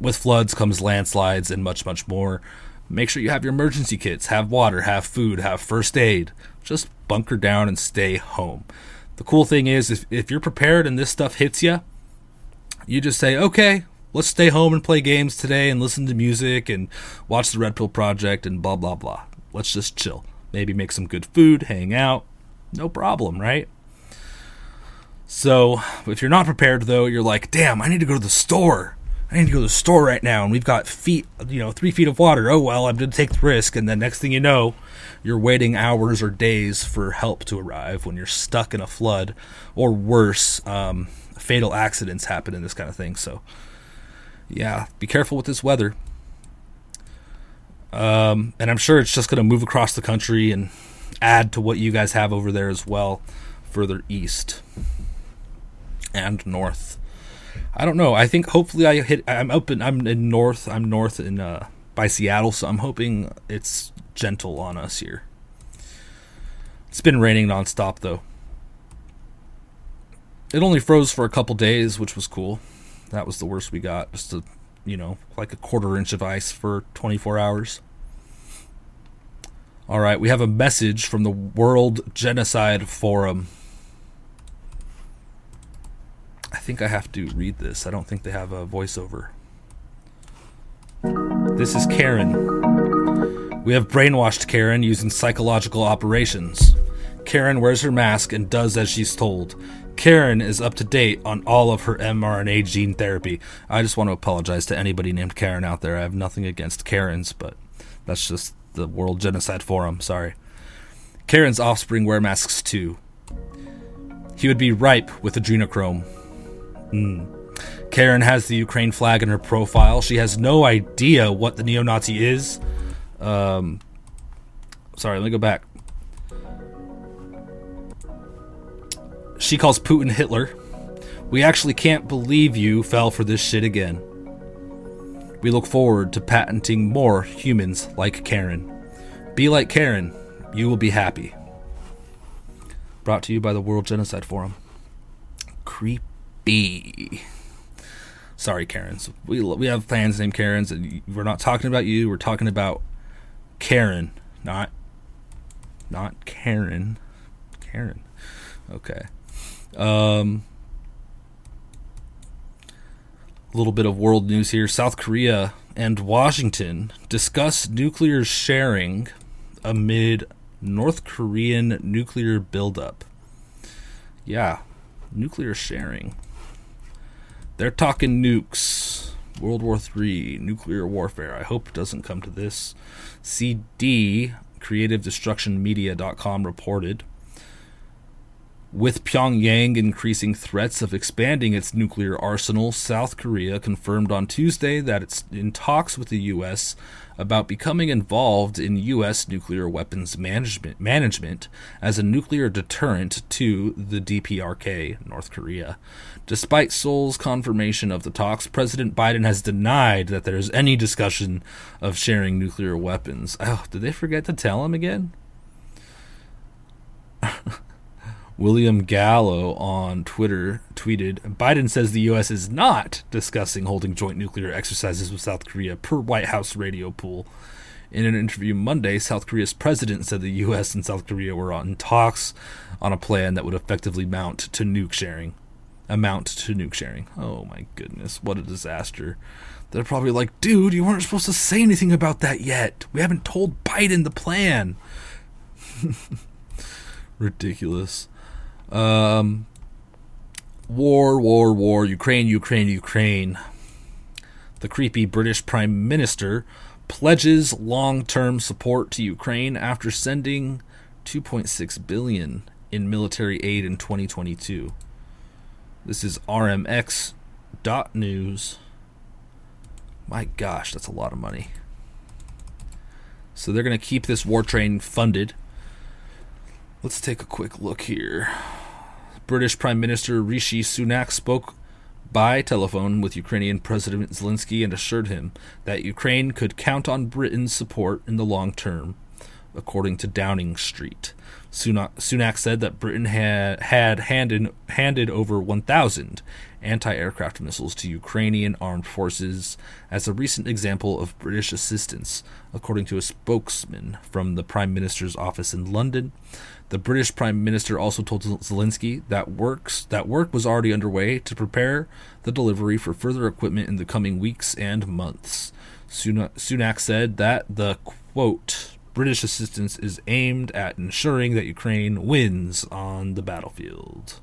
Speaker 1: with floods comes landslides and much, much more. Make sure you have your emergency kits, have water, have food, have first aid. Just bunker down and stay home. The cool thing is, if, if you're prepared and this stuff hits you, you just say, okay, let's stay home and play games today and listen to music and watch the Red Pill Project and blah, blah, blah. Let's just chill. Maybe make some good food, hang out. No problem, right? So, if you're not prepared though, you're like, damn, I need to go to the store. I need to go to the store right now, and we've got feet, you know, three feet of water. Oh well, I'm going to take the risk, and then next thing you know, you're waiting hours or days for help to arrive when you're stuck in a flood, or worse, um, fatal accidents happen in this kind of thing. So, yeah, be careful with this weather. Um, and I'm sure it's just going to move across the country and add to what you guys have over there as well, further east and north. I don't know. I think hopefully I hit. I'm up in. I'm in north. I'm north in uh, by Seattle, so I'm hoping it's gentle on us here. It's been raining nonstop though. It only froze for a couple days, which was cool. That was the worst we got. Just a, you know, like a quarter inch of ice for 24 hours. All right, we have a message from the World Genocide Forum. I think I have to read this. I don't think they have a voiceover. This is Karen. We have brainwashed Karen using psychological operations. Karen wears her mask and does as she's told. Karen is up to date on all of her mRNA gene therapy. I just want to apologize to anybody named Karen out there. I have nothing against Karens, but that's just the World Genocide Forum. Sorry. Karen's offspring wear masks too. He would be ripe with adrenochrome. Mm. Karen has the Ukraine flag in her profile. She has no idea what the neo Nazi is. Um, sorry, let me go back. She calls Putin Hitler. We actually can't believe you fell for this shit again. We look forward to patenting more humans like Karen. Be like Karen, you will be happy. Brought to you by the World Genocide Forum. Sorry, Karens. We we have fans named Karens, and we're not talking about you. We're talking about Karen, not not Karen. Karen. Okay. Um, a little bit of world news here. South Korea and Washington discuss nuclear sharing amid North Korean nuclear buildup. Yeah, nuclear sharing. They're talking nukes. World War III, nuclear warfare. I hope it doesn't come to this. CD, CreativeDestructionMedia.com reported With Pyongyang increasing threats of expanding its nuclear arsenal, South Korea confirmed on Tuesday that it's in talks with the U.S. about becoming involved in U.S. nuclear weapons management, management as a nuclear deterrent to the DPRK, North Korea. Despite Seoul's confirmation of the talks, President Biden has denied that there's any discussion of sharing nuclear weapons. Oh, did they forget to tell him again? William Gallo on Twitter tweeted Biden says the U.S. is not discussing holding joint nuclear exercises with South Korea, per White House radio pool. In an interview Monday, South Korea's president said the U.S. and South Korea were on talks on a plan that would effectively mount to nuke sharing. Amount to nuke sharing. Oh my goodness, what a disaster. They're probably like, dude, you weren't supposed to say anything about that yet. We haven't told Biden the plan. Ridiculous. Um, war, war, war, Ukraine, Ukraine, Ukraine. The creepy British Prime Minister pledges long-term support to Ukraine after sending 2.6 billion in military aid in 2022. This is RMX dot news. My gosh, that's a lot of money. So they're going to keep this war train funded. Let's take a quick look here. British Prime Minister Rishi Sunak spoke by telephone with Ukrainian President Zelensky and assured him that Ukraine could count on Britain's support in the long term, according to Downing Street. Sunak, said that Britain had, had handed, handed over 1,000 anti aircraft missiles to Ukrainian armed forces as a recent example of British assistance, according to a spokesman from the Prime Minister's office in London. The British Prime Minister also told Zelensky that works that work was already underway to prepare the delivery for further equipment in the coming weeks and months. Sunak said that the quote British assistance is aimed at ensuring that Ukraine wins on the battlefield.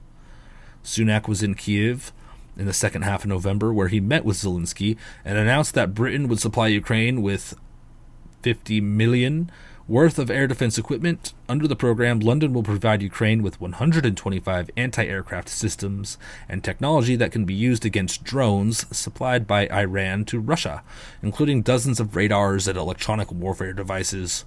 Speaker 1: Sunak was in Kiev in the second half of November, where he met with Zelensky and announced that Britain would supply Ukraine with 50 million worth of air defense equipment. Under the program, London will provide Ukraine with 125 anti aircraft systems and technology that can be used against drones supplied by Iran to Russia, including dozens of radars and electronic warfare devices.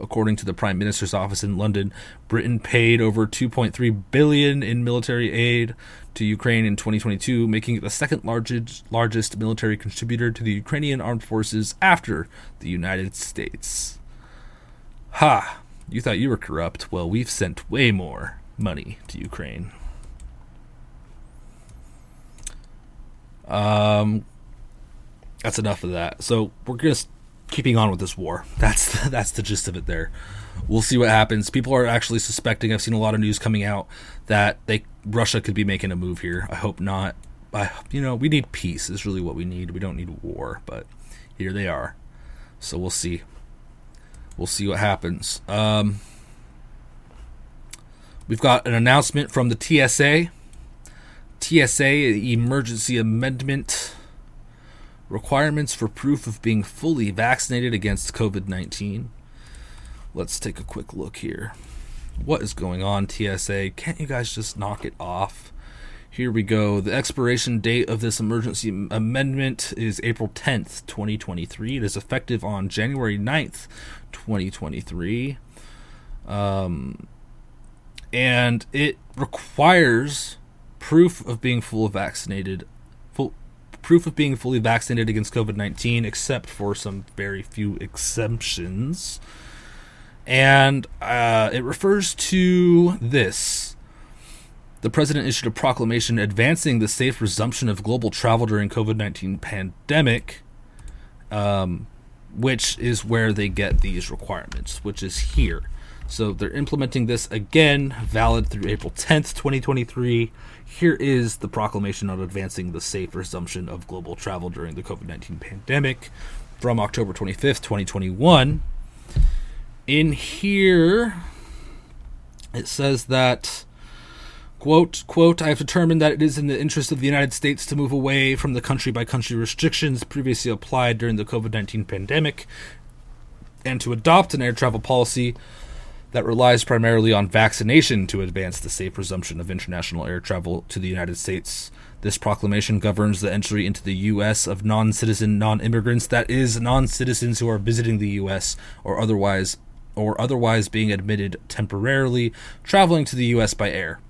Speaker 1: According to the Prime Minister's office in London, Britain paid over 2.3 billion in military aid to Ukraine in 2022, making it the second largest largest military contributor to the Ukrainian armed forces after the United States. Ha! You thought you were corrupt. Well, we've sent way more money to Ukraine. Um, that's enough of that. So we're just keeping on with this war. That's the, that's the gist of it. There, we'll see what happens. People are actually suspecting. I've seen a lot of news coming out that they Russia could be making a move here. I hope not. I you know we need peace. Is really what we need. We don't need war. But here they are. So we'll see we'll see what happens. Um, we've got an announcement from the TSA. TSA emergency amendment requirements for proof of being fully vaccinated against COVID 19. Let's take a quick look here. What is going on, TSA? Can't you guys just knock it off? Here we go. The expiration date of this emergency amendment is April 10th, 2023. It is effective on January 9th, 2023. Um, and it requires proof of being fully vaccinated, proof of being fully vaccinated against COVID 19, except for some very few exemptions. And uh, it refers to this the president issued a proclamation advancing the safe resumption of global travel during COVID-19 pandemic, um, which is where they get these requirements, which is here. So they're implementing this again, valid through April 10th, 2023. Here is the proclamation on advancing the safe resumption of global travel during the COVID 19 pandemic from October 25th, 2021. In here, it says that Quote, quote, I have determined that it is in the interest of the United States to move away from the country by country restrictions previously applied during the COVID 19 pandemic and to adopt an air travel policy that relies primarily on vaccination to advance the safe resumption of international air travel to the United States. This proclamation governs the entry into the U.S. of non citizen non immigrants, that is, non citizens who are visiting the U.S. or otherwise or otherwise being admitted temporarily traveling to the U.S. by air.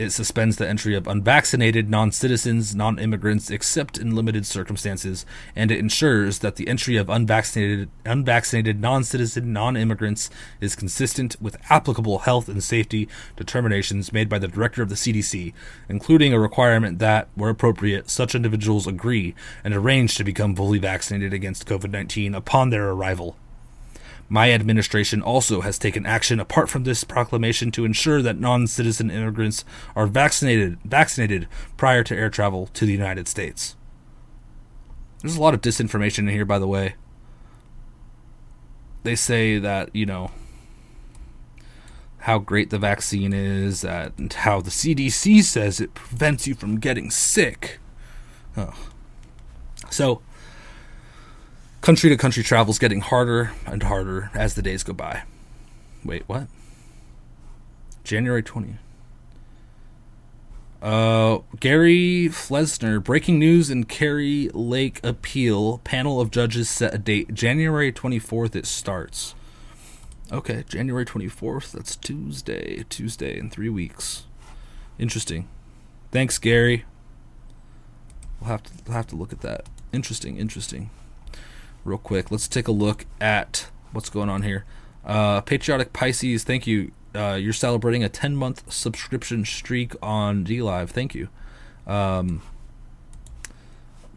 Speaker 1: It suspends the entry of unvaccinated non citizens, non immigrants, except in limited circumstances, and it ensures that the entry of unvaccinated, unvaccinated non citizen, non immigrants is consistent with applicable health and safety determinations made by the director of the CDC, including a requirement that, where appropriate, such individuals agree and arrange to become fully vaccinated against COVID 19 upon their arrival. My administration also has taken action apart from this proclamation to ensure that non-citizen immigrants are vaccinated vaccinated prior to air travel to the United States. There's a lot of disinformation in here by the way. They say that, you know, how great the vaccine is and how the CDC says it prevents you from getting sick. Oh. So, country to country travel is getting harder and harder as the days go by. Wait, what? January 20th. Uh, Gary Flesner, breaking news in Kari Lake appeal. Panel of judges set a date. January 24th it starts. Okay, January 24th. That's Tuesday. Tuesday in three weeks. Interesting. Thanks, Gary. We'll have to we'll have to look at that. Interesting, interesting real quick. Let's take a look at what's going on here. Uh, Patriotic Pisces, thank you. Uh, you're celebrating a 10 month subscription streak on DLive. Thank you. Um,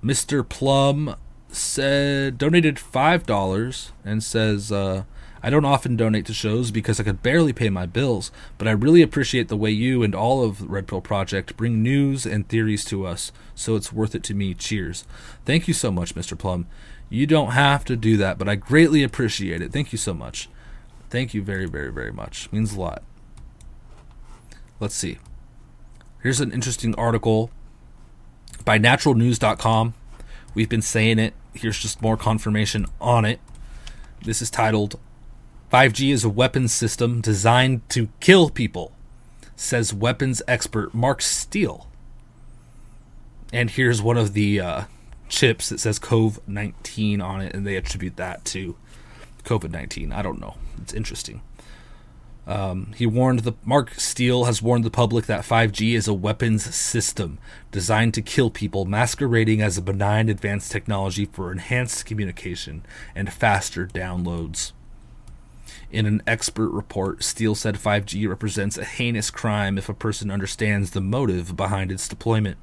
Speaker 1: Mr. Plum said donated five dollars and says uh, I don't often donate to shows because I could barely pay my bills, but I really appreciate the way you and all of Red Pill Project bring news and theories to us, so it's worth it to me. Cheers. Thank you so much, Mr. Plum. You don't have to do that, but I greatly appreciate it. Thank you so much. Thank you very, very, very much. It means a lot. Let's see. Here's an interesting article by naturalnews.com. We've been saying it. Here's just more confirmation on it. This is titled 5G is a weapons system designed to kill people, says weapons expert Mark Steele. And here's one of the uh, chips that says COVID 19 on it, and they attribute that to COVID 19. I don't know. It's interesting. Um, he warned the Mark Steele has warned the public that 5G is a weapons system designed to kill people, masquerading as a benign advanced technology for enhanced communication and faster downloads. In an expert report, Steele said 5G represents a heinous crime if a person understands the motive behind its deployment.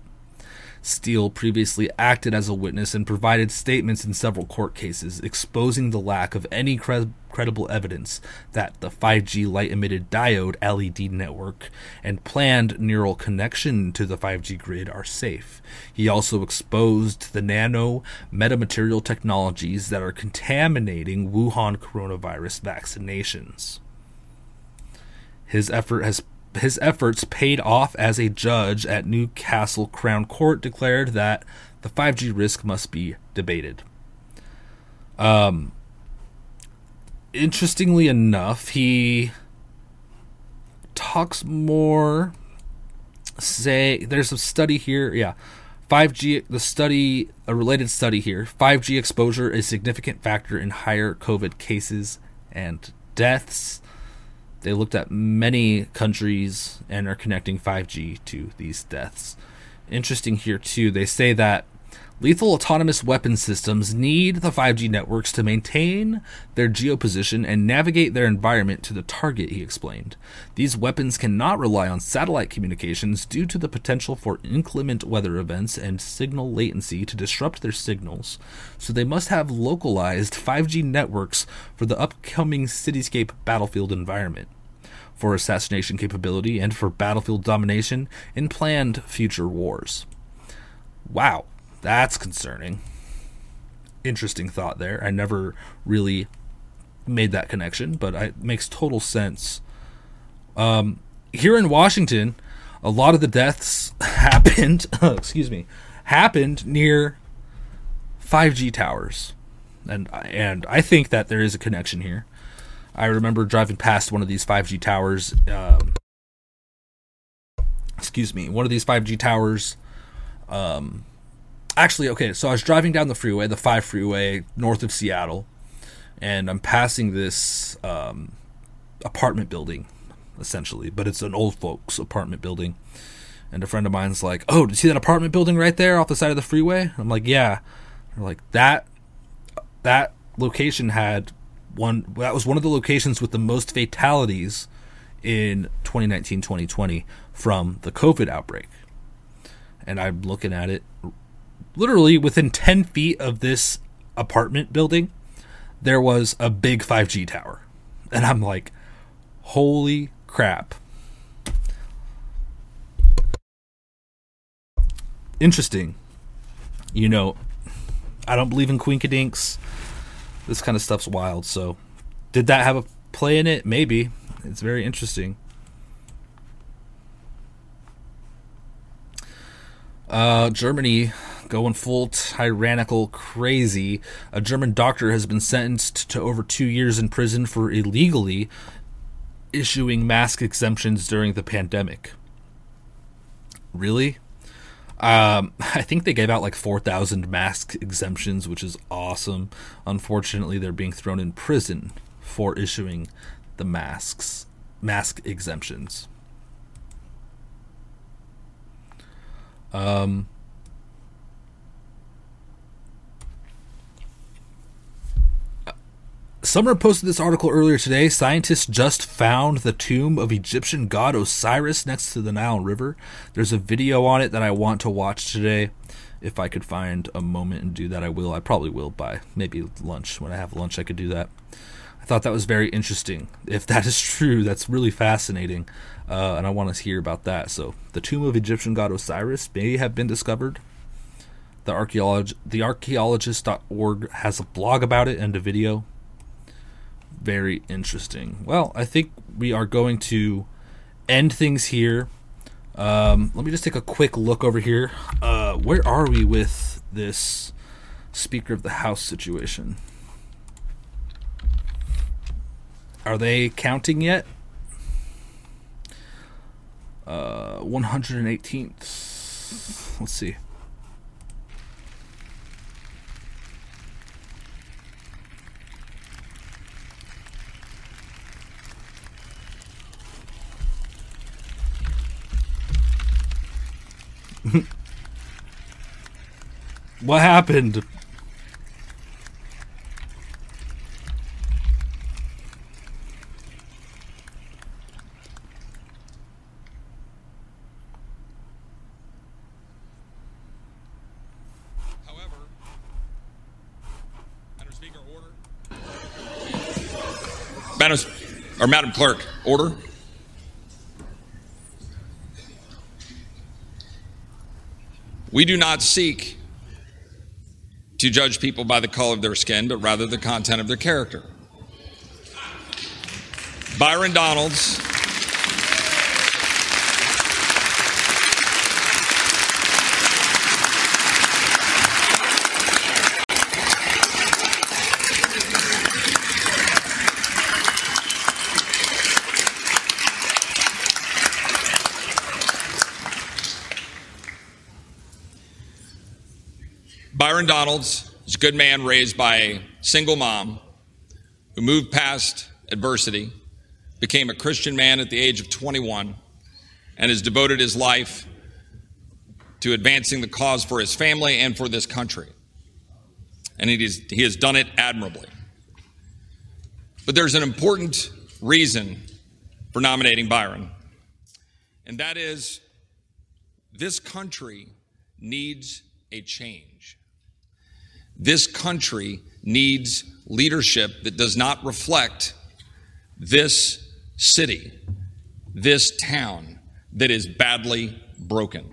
Speaker 1: Steele previously acted as a witness and provided statements in several court cases, exposing the lack of any cre- credible evidence that the 5G light emitted diode LED network and planned neural connection to the 5G grid are safe. He also exposed the nano metamaterial technologies that are contaminating Wuhan coronavirus vaccinations. His effort has his efforts paid off as a judge at Newcastle Crown Court declared that the 5G risk must be debated. Um, interestingly enough, he talks more. Say, there's a study here. Yeah. 5G, the study, a related study here 5G exposure is a significant factor in higher COVID cases and deaths. They looked at many countries and are connecting 5G to these deaths. Interesting here, too, they say that lethal autonomous weapon systems need the 5G networks to maintain their geoposition and navigate their environment to the target, he explained. These weapons cannot rely on satellite communications due to the potential for inclement weather events and signal latency to disrupt their signals, so they must have localized 5G networks for the upcoming cityscape battlefield environment for assassination capability and for battlefield domination in planned future wars. Wow, that's concerning. Interesting thought there. I never really made that connection, but it makes total sense. Um, here in Washington, a lot of the deaths happened, excuse me, happened near 5G towers. And and I think that there is a connection here. I remember driving past one of these 5G towers. Um, excuse me, one of these 5G towers. Um, actually, okay, so I was driving down the freeway, the 5 freeway, north of Seattle, and I'm passing this um, apartment building, essentially, but it's an old folks apartment building. And a friend of mine's like, "Oh, did you see that apartment building right there off the side of the freeway?" I'm like, "Yeah." They're like that. That location had one. That was one of the locations with the most fatalities in 2019-2020 from the COVID outbreak. And I'm looking at it, literally within 10 feet of this apartment building, there was a big 5G tower, and I'm like, "Holy crap!" interesting. You know, I don't believe in quinkadinks. This kind of stuff's wild. So, did that have a play in it? Maybe. It's very interesting. Uh, Germany going full tyrannical crazy. A German doctor has been sentenced to over two years in prison for illegally issuing mask exemptions during the pandemic. Really? Um, I think they gave out like 4,000 mask exemptions, which is awesome. Unfortunately, they're being thrown in prison for issuing the masks, mask exemptions. Um, Summer posted this article earlier today. Scientists just found the tomb of Egyptian god Osiris next to the Nile River. There's a video on it that I want to watch today. If I could find a moment and do that, I will. I probably will by maybe lunch. When I have lunch, I could do that. I thought that was very interesting. If that is true, that's really fascinating. Uh, and I want to hear about that. So, the tomb of Egyptian god Osiris may have been discovered. The, archaeolog- the archaeologist.org has a blog about it and a video very interesting. Well, I think we are going to end things here. Um, let me just take a quick look over here. Uh, where are we with this Speaker of the House situation? Are they counting yet? Uh, 118th. Let's see. what happened?
Speaker 19: However, Madam, Speaker, order Madam or Madam Clerk, order. We do not seek to judge people by the color of their skin, but rather the content of their character. Byron Donalds. Byron Donalds is a good man raised by a single mom who moved past adversity, became a Christian man at the age of 21, and has devoted his life to advancing the cause for his family and for this country. And he has done it admirably. But there's an important reason for nominating Byron, and that is this country needs a change. This country needs leadership that does not reflect this city, this town that is badly broken.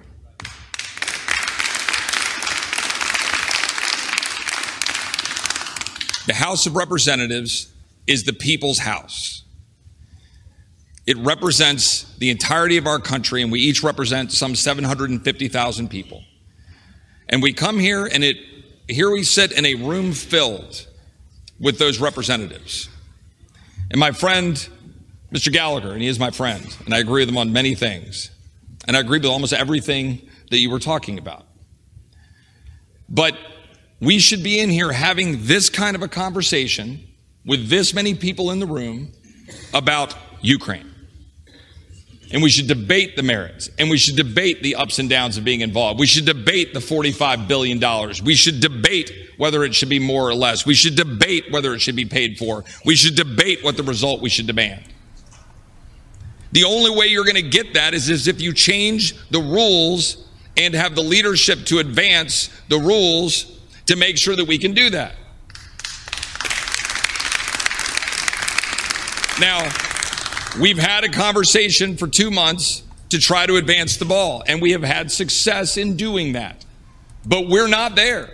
Speaker 19: The House of Representatives is the people's house. It represents the entirety of our country, and we each represent some 750,000 people. And we come here, and it here we sit in a room filled with those representatives. And my friend, Mr. Gallagher, and he is my friend, and I agree with him on many things. And I agree with almost everything that you were talking about. But we should be in here having this kind of a conversation with this many people in the room about Ukraine. And we should debate the merits. And we should debate the ups and downs of being involved. We should debate the $45 billion. We should debate whether it should be more or less. We should debate whether it should be paid for. We should debate what the result we should demand. The only way you're going to get that is, is if you change the rules and have the leadership to advance the rules to make sure that we can do that. Now, we've had a conversation for two months to try to advance the ball, and we have had success in doing that. But we're not there.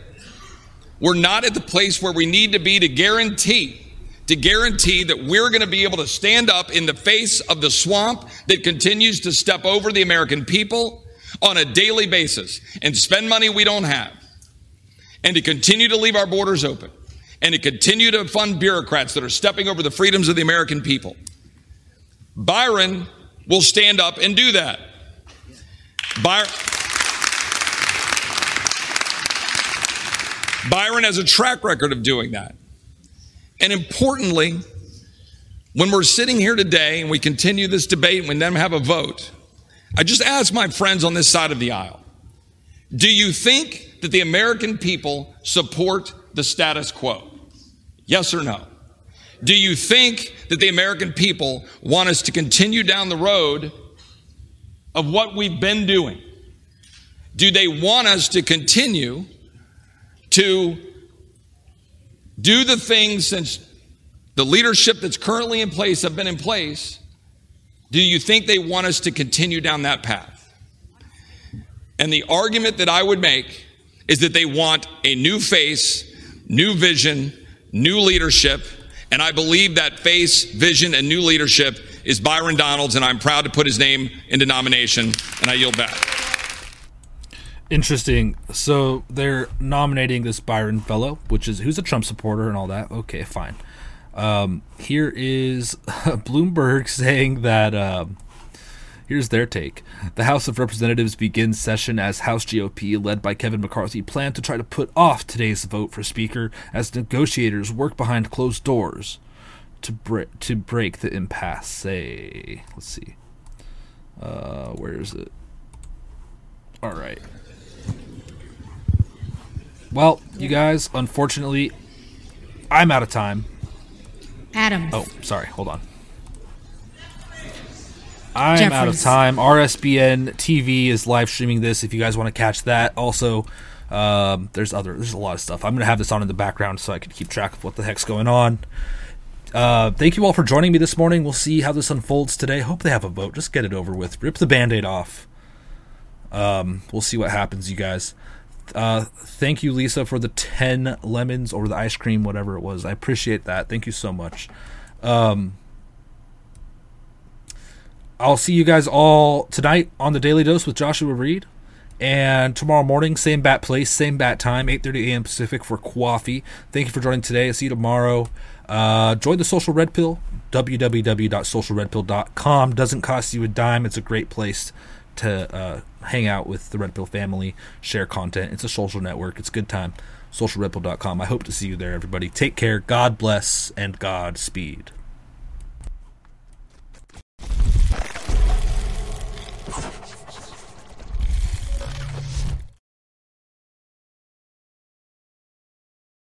Speaker 19: We're not at the place where we need to be to guarantee to guarantee that we're going to be able to stand up in the face of the swamp that continues to step over the American people on a daily basis and spend money we don't have and to continue to leave our borders open and to continue to fund bureaucrats that are stepping over the freedoms of the American people. Byron will stand up and do that. Byron, Byron has a track record of doing that. And importantly, when we're sitting here today and we continue this debate and we then have a vote, I just ask my friends on this side of the aisle do you think that the American people support the status quo? Yes or no? Do you think that the American people want us to continue down the road of what we've been doing? Do they want us to continue to do the things since the leadership that's currently in place have been in place? Do you think they want us to continue down that path? And the argument that I would make is that they want a new face, new vision, new leadership. And I believe that face, vision, and new leadership is Byron Donalds, and I'm proud to put his name into nomination, and I yield back.
Speaker 1: Interesting. So they're nominating this Byron fellow, which is who's a Trump supporter and all that. Okay, fine. Um, here is Bloomberg saying that. Um, here's their take: The House of Representatives begins session as House GOP, led by Kevin McCarthy, plan to try to put off today's vote for Speaker as negotiators work behind closed doors to break to break the impasse. Let's see. Uh, where is it? All right. Well, you guys, unfortunately, I'm out of time.
Speaker 20: Adam.
Speaker 1: Oh, sorry. Hold on. I'm Jeffries. out of time. RSBN TV is live streaming this. If you guys want to catch that, also, um, there's other. There's a lot of stuff. I'm gonna have this on in the background so I can keep track of what the heck's going on. Uh, thank you all for joining me this morning. We'll see how this unfolds today. Hope they have a vote. Just get it over with. Rip the band-aid off. Um, we'll see what happens, you guys. Uh, thank you, Lisa, for the 10 lemons or the ice cream, whatever it was. I appreciate that. Thank you so much. Um, I'll see you guys all tonight on the Daily Dose with Joshua Reed. And tomorrow morning, same bat place, same bat time, 8.30 a.m. Pacific for coffee. Thank you for joining today. I'll see you tomorrow. Uh, join the Social Red Pill, www.socialredpill.com. Doesn't cost you a dime. It's a great place to uh, hang out with the Red Pill family, share content. It's a social network. It's a good time. Socialredpill.com. I hope to see you there, everybody. Take care. God bless and Godspeed.